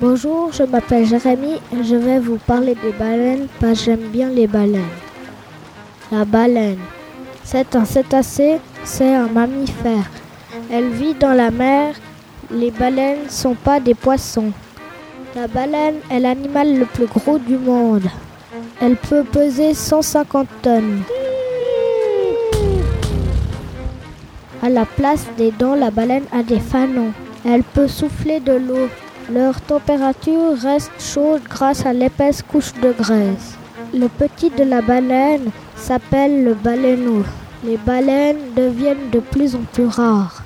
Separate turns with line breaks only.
Bonjour, je m'appelle Jérémy et je vais vous parler des baleines parce que j'aime bien les baleines. La baleine, c'est un cétacé, c'est un mammifère. Elle vit dans la mer. Les baleines ne sont pas des poissons. La baleine est l'animal le plus gros du monde. Elle peut peser 150 tonnes. À la place des dents, la baleine a des fanons. Elle peut souffler de l'eau. Leur température reste chaude grâce à l'épaisse couche de graisse. Le petit de la baleine s'appelle le baleineau. Les baleines deviennent de plus en plus rares.